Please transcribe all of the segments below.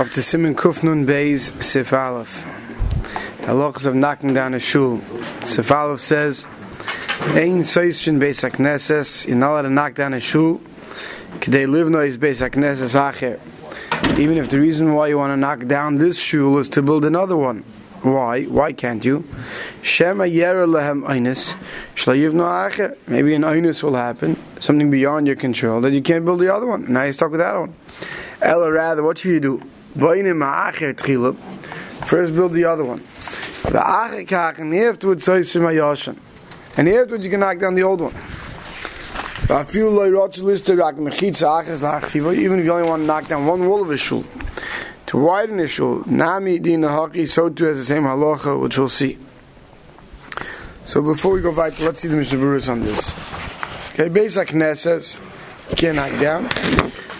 Up to Simon Kufnun Beis Sif Aleph. The halachas of knocking down a shul. Sif Aleph says, Ein Soishin Beis HaKnesses, you're not allowed to knock down a shul, K'dei livno is Beis HaKnesses Acher. Even if the reason why you want to knock down this shul is to build another one. Why? Why can't you? Shema yera lehem einis shlayivno acher. Maybe an einis will happen, something beyond your control, that you can't build the other one. Now you're stuck with that one. Ella rather, what should you do? First build the other one. Kachen, afterwards. And afterwards you can knock down the old one. Even if you only want to knock down one wall of a shul, to widen the shul, Nami din haki, so too has the same halacha, which we'll see. So before we go back, let's see the Mishnah on this. Okay, Beis HaKnesses, you can't knock down.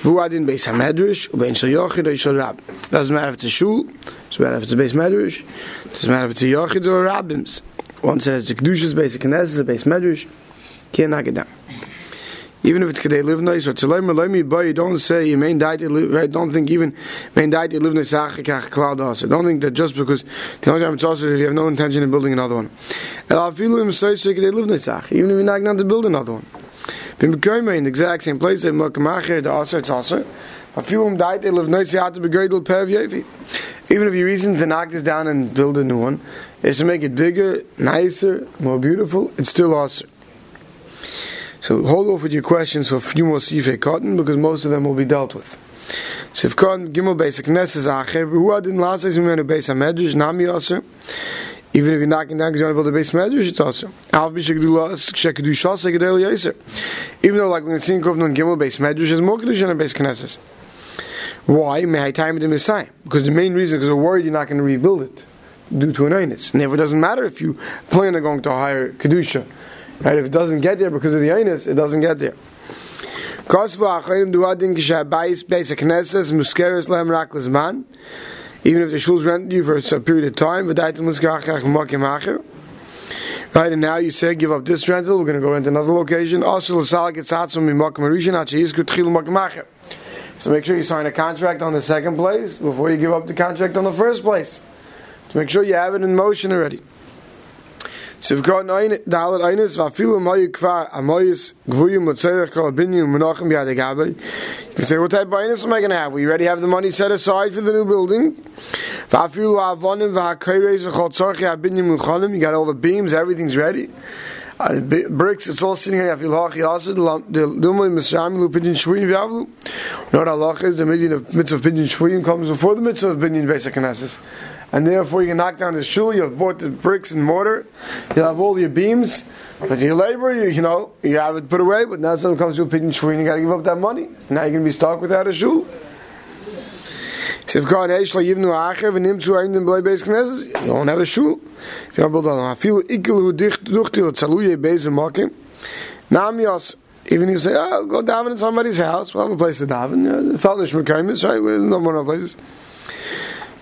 Vuadin Beis HaMedrash, Ubein Shal Yochid, or Shal Rab. Doesn't matter if it's a shul, doesn't matter if it's a Beis Medrash, doesn't matter if it's a Yochid or a Rabims. One says the Kedushas Beis HaKnesses, a Beis Medrash, can't knock it down. Even if it's kadei live nice or tzelay me boy, you don't say you main died right. Don't think even main died live nice achikach cloud also. Don't think that just because the only time it's also if you have no intention of building another one. And I'll feel him say so kadei live nice even if you're not going to build another one. Bim in the exact same place that makamacher the also it's also. I feel him died they live nice you have to be graded pev yevi. Even if your reason to knock this down and build a new one is to make it bigger, nicer, more beautiful, it's still awesome. So hold off with your questions for a few more Sifei Cotton because most of them will be dealt with. Sif Cotton, Gimel Basic Nesses Acher, who had in last days we went to base a medrash, Nami also. Even if you're knocking down because you want to build a base medrash, it's Yaser. Even though, like when it's in Kovnon Gimel base medrash, is more Kedusha than base Knesses. Why? Because the main reason, because we're worried you're not going to rebuild it due to an einus. And it doesn't matter if you plan on going to hire Kedusha. Right? If it doesn't get there because of the Ainus, it doesn't get there. Even if the shul's rented you for a period of time, Right, and now you say, give up this rental, we're going to go rent another location. Also, So make sure you sign a contract on the second place before you give up the contract on the first place. To make sure you have it in motion already. So we've got nine dalet eines va viel moye kvar a moyes gvuyim mit zeich kol binyum menachem. You say what type of eines am I going to have? We already have the money set aside for the new building. Va viel avonim. You got all the beams, everything's ready. Uh, bricks, it's all sitting here. The shvuyim. You know what Allah is? The mitzvah of pidyon shvuyim comes before the mitzvah of pidyon knesses and therefore you can knock down the shul. You've bought the bricks and mortar. You'll have all your beams, but your labor, you, you know, you have it put away. But now someone comes to a pidyon shul, you got to give up that money. Now you're going to be stuck without a shul. You don't have a shul. You don't build on, I feel ikilu duchtil tzaluye bezim makim. Namios. Even you say, oh, go daven in somebody's house, we'll have a place to daven. Felnish Mekaimis, right? We'll no more places.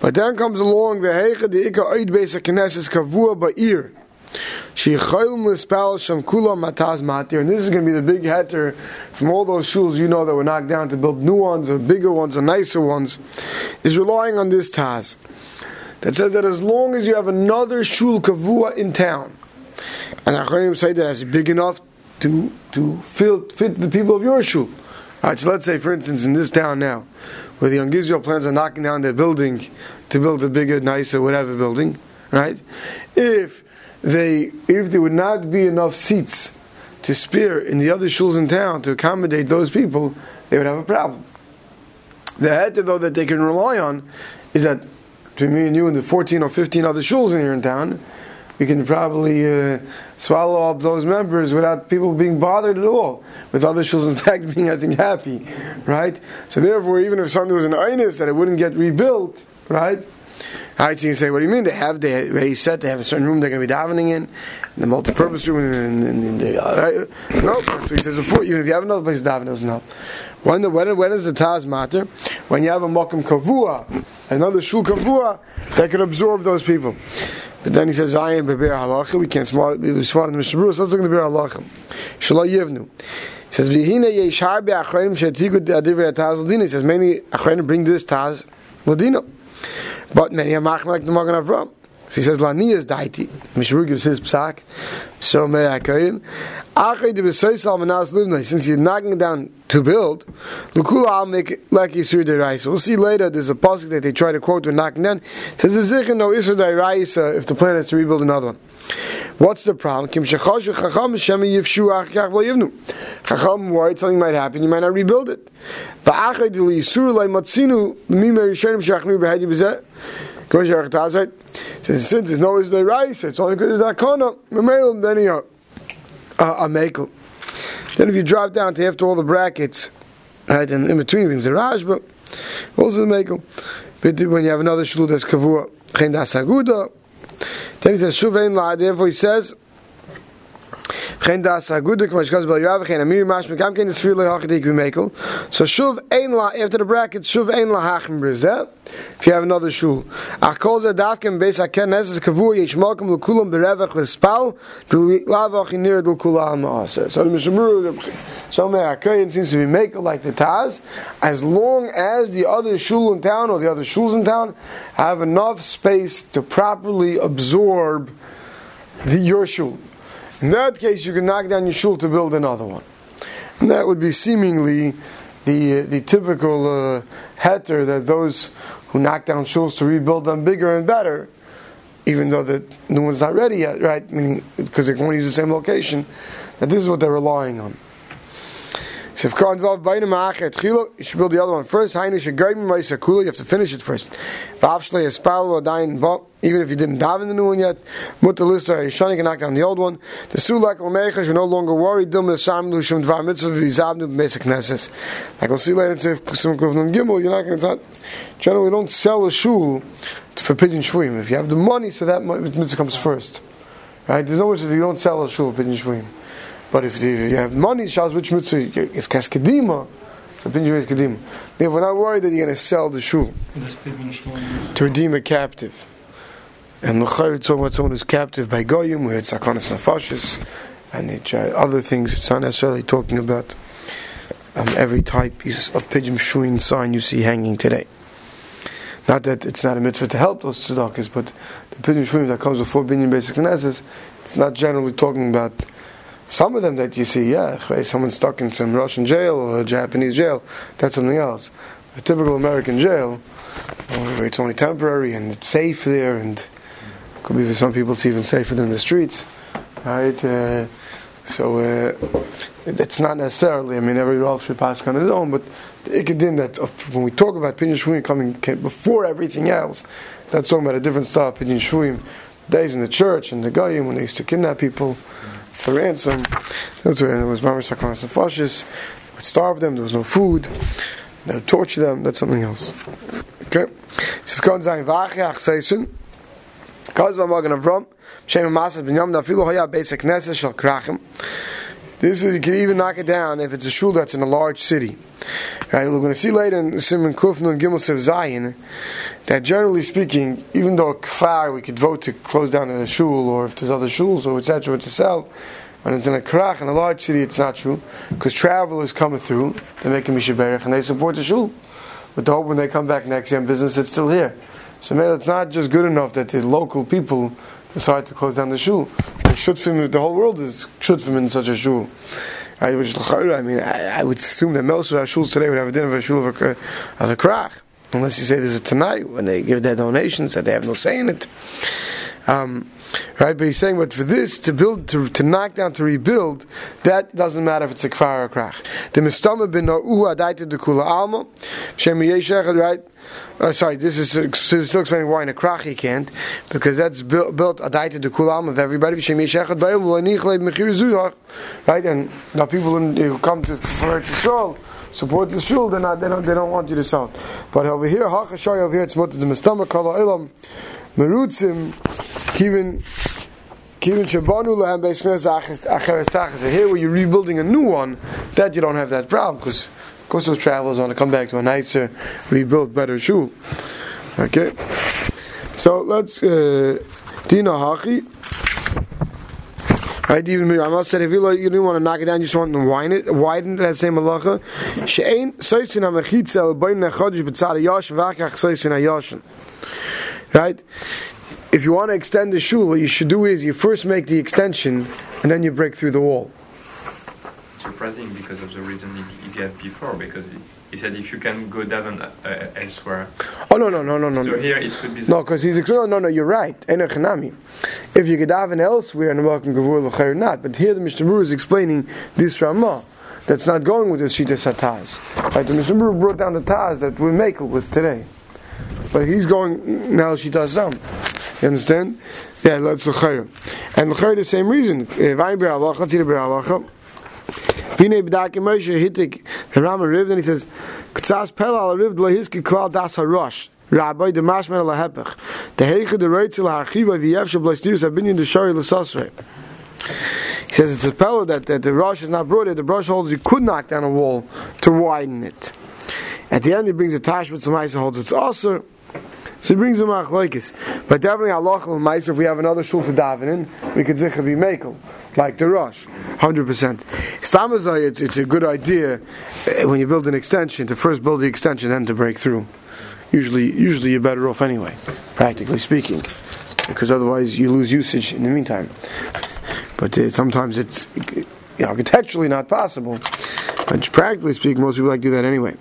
But then comes along the Heicha the Ika Oid Beis HaKnesses Kavua Ba'ir. She chayil mispal sham kula mataz matir, and this is going to be the big heter from all those shuls you know that were knocked down to build new ones or bigger ones or nicer ones, is relying on this taz that says that as long as you have another shul kavua in town, and Acharim say that it's big enough to to fit, fit the people of your shul. So let's say, for instance, in this town now, where the young Israel plans on knocking down their building to build a bigger, nicer, whatever building, right? If they, if there would not be enough seats to spare in the other shuls in town to accommodate those people, they would have a problem. The head, though, that they can rely on is that between me and you and the 14 or 15 other shuls in here in town, we can probably uh, swallow up those members without people being bothered at all. With other shuls, in fact, being, I think, happy, right? So therefore, even if something was an einus that it wouldn't get rebuilt, right? I so you say, what do you mean? They have, they already said they have a certain room they're going to be davening in, the multi-purpose room, and, and, and the, uh, no. So he says before, even if you have another place to daven, doesn't help. When, the, when, when is the Taz matter? When you have a Mokum Kavua, another Shul Kavua, that can absorb those people. But then he says, "Vayin beber halacha." We can't smart be smart in the Mishnah let's look at the beber halacha. Shalom yivnu. He says, "V'hina yesh harbe achronim shetigu adivrei taz ladina." He says, "Many achronim bring this taz Ladino. But many are machmer like the Magen Avram. So he says, Lani is daiti. Mishmur gives his psak. So may I koyin. Achay de besoy manas livnoi. Since you're knocking down to build, lukula I'll make like Yisur Deraisa. We'll see later, there's a pasuk that they try to quote when knocking down. It says, Zichin no Yisur Deraisa if the plan is to rebuild another one. What's the problem? Kim shechoshu chacham shem achkach yivnu. Chacham worried something might happen, you might not rebuild it. Va'achay de li yisur lai matzinu l'mimei rishonim shachmir b'hedi b'zeh. Kosher Tazait says since there's no is the rice, it's only because there's akona. Memel then you a mekel. Then if you drop down to after all the brackets, right, and in between things the but also the mekel. But when you have another shul that's kavua, chen das aguda. Then he says shuvein la. Therefore he says. Geen das agude kwas gas bel yave geen amir mas me kam ken is viele hage dik we mekel. So shuv ein la after the bracket shuv ein la hachen brizet if you have another shul ach kol ze darf ken besa ken es kvu ich malkem lu kulam berevach le du in kulam as so the mishmur so me a kain seems to be mekel like the taz as long as the other shul in town or the other shuls in town have enough space to properly absorb the your shul in that case, you can knock down your shul to build another one. And that would be seemingly the, uh, the typical uh, heter that those who knock down shuls to rebuild them bigger and better, even though the new one's not ready yet, right? Meaning, because they want to use the same location, that this is what they're relying on. So if you should build the other one first. You have to finish it first. Vav Shlei Espal Adayin Vav, even if you didn't dive daven the new one yet. Mutter Lisa Yishani can knock down the old one. The Sulak Lamechash, you're no longer worried. Dilma Sam Lushim Dvar Mitzvah Vizabnu Basic Knesses. Like we'll see later in Sim Kuvnun Gimel, you're not going to, generally we don't sell a shul for pidyon shvuim. If you have the money, so that mitzvah comes first. Right? There's no way that you don't sell a shul for pidyon shvuim. But if you have money, Shas which mitzvah, it's Kaskadima, so Pinjim is Kadima. Then we're not worried that you're going to sell the shul to redeem a captive. And L'chayr, it's talking about someone who's captive by Goyim, where it's Akanas Nafashis, and it, uh, other things, it's not necessarily talking about um, every type of Pidyon Shuin sign you see hanging today. Not that it's not a mitzvah to help those tzedakahs, but the Pidyon Shuin that comes before Binyan Basic Knesses, it's not generally talking about some of them that you see, yeah, someone stuck in some Russian jail or a Japanese jail, that's something else. A typical American jail, where it's only temporary and it's safe there, and could be for some people it's even safer than the streets, right? Uh, so uh, it's not necessarily. I mean, every Rav should pass on his own, but the ikadin that when we talk about pidyon shvuim coming before everything else, that's talking about a different style pidyon shvuim. Days in the church and the goyim when they used to kidnap people for ransom. That's where it was Mamash Sakanas and. They would starve them, there was no food. They would torture them, that's something else. Okay? So if saying Vachiach This is, you can even knock it down if it's a shul that's in a large city. Right, we're going to see later in Simon Kufnu and Gimel Sev Zayin that generally speaking, even though a kfar we could vote to close down a shul or if there's other shuls or etc. to sell, when it's in a krach in a large city, it's not true because travelers coming through, they make a mishaberich and they support the shul. With the hope when they come back next year in business, it's still here. So maybe it's not just good enough that the local people decide to close down the shul. The shutfim, the whole world is shutfim in such a shul. I, I mean, I, I, would assume that most of our shuls today would have a dinner of a shul of a, of a krach. Unless you say there's a tonight when they give their donations that they have no say in it. Um, right, but he's saying, but for this to build, to, to knock down, to rebuild, that doesn't matter if it's a kfar or a krach. The mistama bin na'u adaita de kula alma, shem right? Uh, sorry, this is uh, still explaining why in a krach he can't, because that's built, built adaita de kula alma of everybody, right? And now people who come to, for to Yisrael, support the shul, they're not, they don't, they don't want you to sell. But over here, hachashay over here, it's mutter the mistama kala ilam, merutzim, kivin. Here, where you're rebuilding a new one, that you don't have that problem, because, of course, those travelers want to come back to a nicer, rebuilt, better shul. Okay? So, let's, uh, Dina Hachi, Right, even Miriam said if you, like, you didn't want to knock it down, you just want to widen it, widen that same halacha. She'ain soisin ha-mechitza l'bayin ha-chodesh b'tzad ha-yoshin v'achach soisin ha-yoshin. Right? If you want to extend the shul, what you should do is you first make the extension and then you break through the wall. Surprising because of the reason he, he gave before, because he, he said if you can go down uh, uh, elsewhere. Oh no no no no no. So no. here it could be. No, because he's explaining. No, no, you're right. Eno chanami. If you could daven elsewhere and welcome gavur l'chayr not, but here the Mishnah is explaining this Ramah that's not going with the shita sataz. Right, the Mishnah brought down the taz that we make with today, but he's going now shita sam. You understand? Yeah, that's l'chayr, and l'chayr the same reason. If I be halacha, tira be halacha. Vine b'dakim Moshe hitik Rama Riv, then he says, Ktsas pel al Riv lehiski klal das harosh. Rabbi de mashmer lahepech. The heiche de reitzel harchiva v'yev shablastirus abinyan de shari l'sasre. He says it's a pella that, that the Rosh is not brought here. The brush holds you could knock down a wall to widen it. At the end, he brings a tash with some ice and holds it's also. So he brings them a machlokes. But definitely halach l'mais. If we have another shul to daven in, we could zicha be makel like the Rosh, hundred percent. Stamazai, it's it's a good idea eh, when you build an extension to first build the extension, then to break through. Usually, usually you're better off anyway, practically speaking, because otherwise you lose usage in the meantime. But uh, sometimes it's you know, architecturally not possible. But practically speaking, most people like to do that anyway.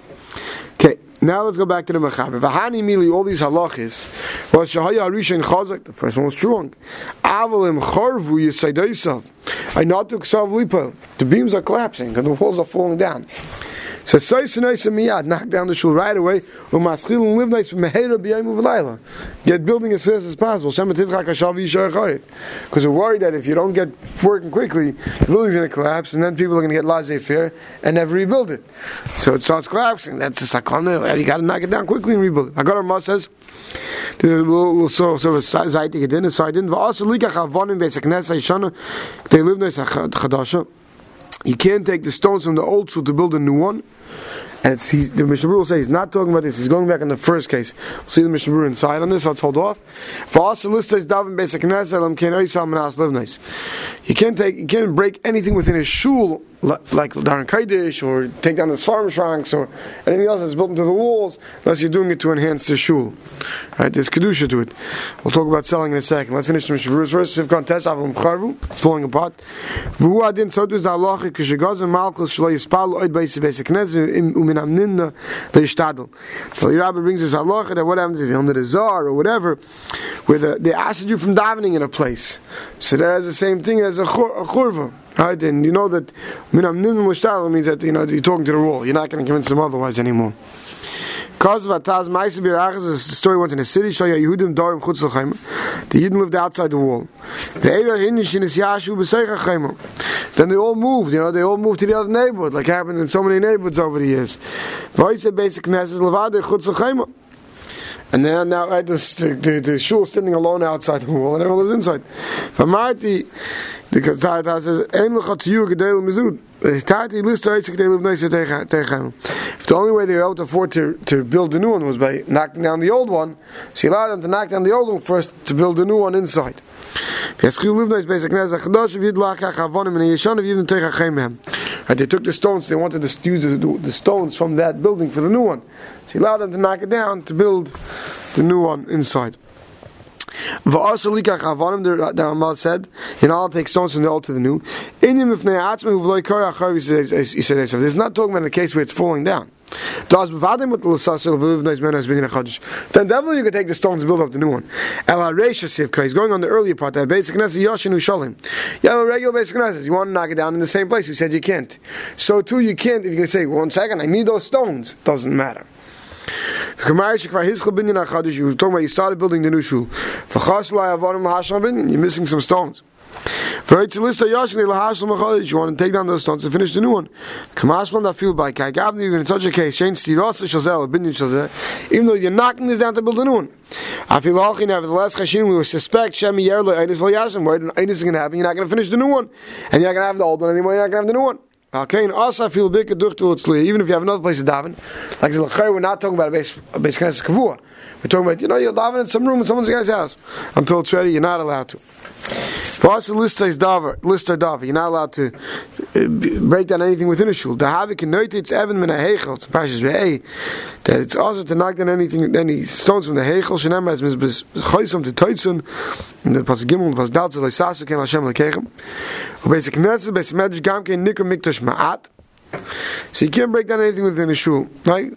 Now let's go back to the Mechaber. Vahani Mili, all these halachis, was Shahaya and Chazak, the first one was strong. Avalim Charvu Yisaidaisav. I not Sav Lipa. The beams are collapsing and the walls are falling down. So Saisin Aisa Miyad, knock down the shul right away. Umaschil and live nice Mehera B'yayim Uvlayla. Get building as fast as possible. Shem Titrach Hashav Yishar Charit. Because we're worried that if you don't get working quickly, the building's going to collapse and then people are going to get laissez faire and never rebuild it. So it starts collapsing. That's a sakana. You got to knock it down quickly and rebuild it. Agar Ma says, so so zeitig it in so I didn't also likach avonim basic nesa ishana they live nice chadasha you can't take the stones from the old shul to build a new one and it's, he's, the Mishnah will say he's not talking about this. He's going back on the first case. We'll see the Mishnah inside on this. Let's hold off. For us, You can't take, you can't break anything within a shul like Daran Kaidish or take down the farm shranks or anything else that's built into the walls unless you're doing it to enhance the shul. Right? There's kedusha to it. We'll talk about selling in a second. Let's finish the Mishnah Berurah's verse. Sivkon Tes Avim Charvu. It's falling apart. So the Rabbi brings this halacha that what happens if you're under the czar or whatever, where the, they asked you from davening in a place. So that is the same thing as a, chur, a churva. Right? And you know that means that you know you're talking to the wall. You're not going to convince them otherwise anymore. Cause of Ataz Ma'aseh Birachas, the story went in a city, Shaya Yehudim Dorim Chutz L'chaim. The Yidden lived outside the wall. Then they all moved, you know, they all moved to the other neighborhood, like happened in so many neighborhoods over the years. Basic Chutz. And then now right, the, the, the shul standing alone outside the wall, and everyone lives inside. The Tata says, Ein L'cha Tiyu Gedel Mizud. Tati list If the only way they were able to afford to, to build a new one was by knocking down the old one, so he allowed them to knock down the old one first to build a new one inside. Right, they took the stones, they wanted to use the, the stones from that building for the new one. So he allowed them to knock it down to build the new one inside. V'asa likach avanim, the Ramah said, you know, I'll take stones from the old to the new. Uv'loi he says, he says, this is not talking about a case where it's falling down. Then definitely you could take the stones and build up the new one. He's going on the earlier part, that basic ushalim. You have a regular basic knesset, you want to knock it down in the same place, we said you can't. So too you can't, if going to say, one second, I need those stones, doesn't matter. You talking about you started building the new shul. You're missing some stones. You want to take down those stones and finish the new one. In such a case, even though you're knocking this down to build a new one. I feel nevertheless, we will suspect Shemi Yerlo Einis Vayashim. What is going to happen? You're not going to finish the new one, and you're not going to have the old one anymore. You're not going to have the new one. Even if you have another place to daven. Like the we're not talking about a base base of kavua. We're talking about you know you're davening in some room in someone's guy's house until it's ready. You're not allowed to. For us, list is davar, list davar. You're not allowed to uh, break down anything within a shul. The havik and it's even min a hechel. It's parshas ve'ei that it's also to knock down anything, any stones from the hechel. Shenem as mizbes choisam to toitzun. In the pas gimel, the pas dalzel leisasu ken Hashem lekechem. Ubezek netzah, bes medrash gam ken nikra mikdash ma'at. So you can't break down anything within a shul. Right?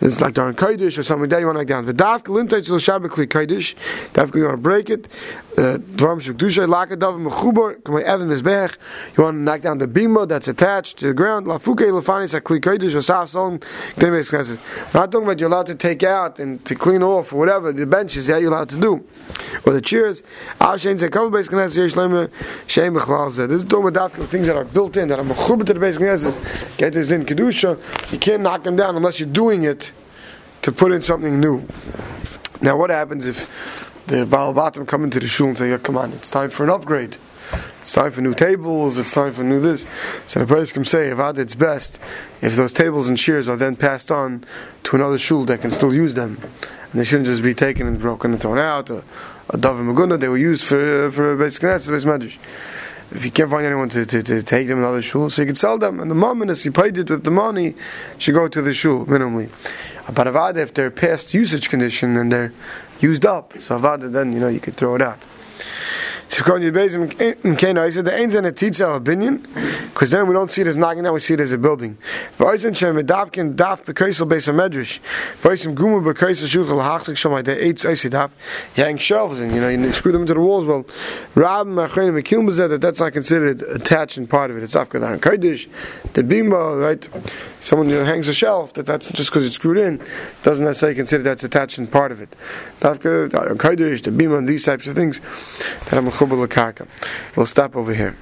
It's like during Kodesh or something that you want to uh, knock down. The daf kalimtai tzil shabbat Kodesh. Daf you want to break it. Dvarim laka dav mechubar kamei evan mizbech. You want to knock down the bima that's attached to the ground. Lafuke lefanis akli Kodesh v'saf solon k'nemes knesses. Not talking about you're allowed to take out and to clean off or whatever the benches. Yeah, you're allowed to do. Or the chairs. Avshein ah, zekavul beis knesses yesh lema shem bechlal zeh. This is talking about things that are built in that are mechubar to the beis get this in kedusha, you can't knock them down unless you're doing it to put in something new. Now, what happens if the Baal Batim come into the shul and say, yeah, "Come on, it's time for an upgrade. It's time for new tables. It's time for new this." So the can say, "Avad, it's best if those tables and chairs are then passed on to another shul that can still use them, and they shouldn't just be taken and broken and thrown out." Or, a davar maguna, they were used for for basic basic medrash if you can't find anyone to, to, to take them another shul, so you can sell them. And the moment as you paid it with the money, should go to the shul minimally. But avada, if they're past usage condition and they're used up, so avada, then you know you could throw it out. Because then we don't see it as knocking down, we see it as a building. You hang shelves and you know you screw them into the walls. Well, that's not considered attaching part of it. It's afkadar kodesh, the bima, right? Someone you know, hangs a shelf that that's just because it's screwed in doesn't necessarily consider that's attaching part of it. The and these types of things that I'm We'll stop over here.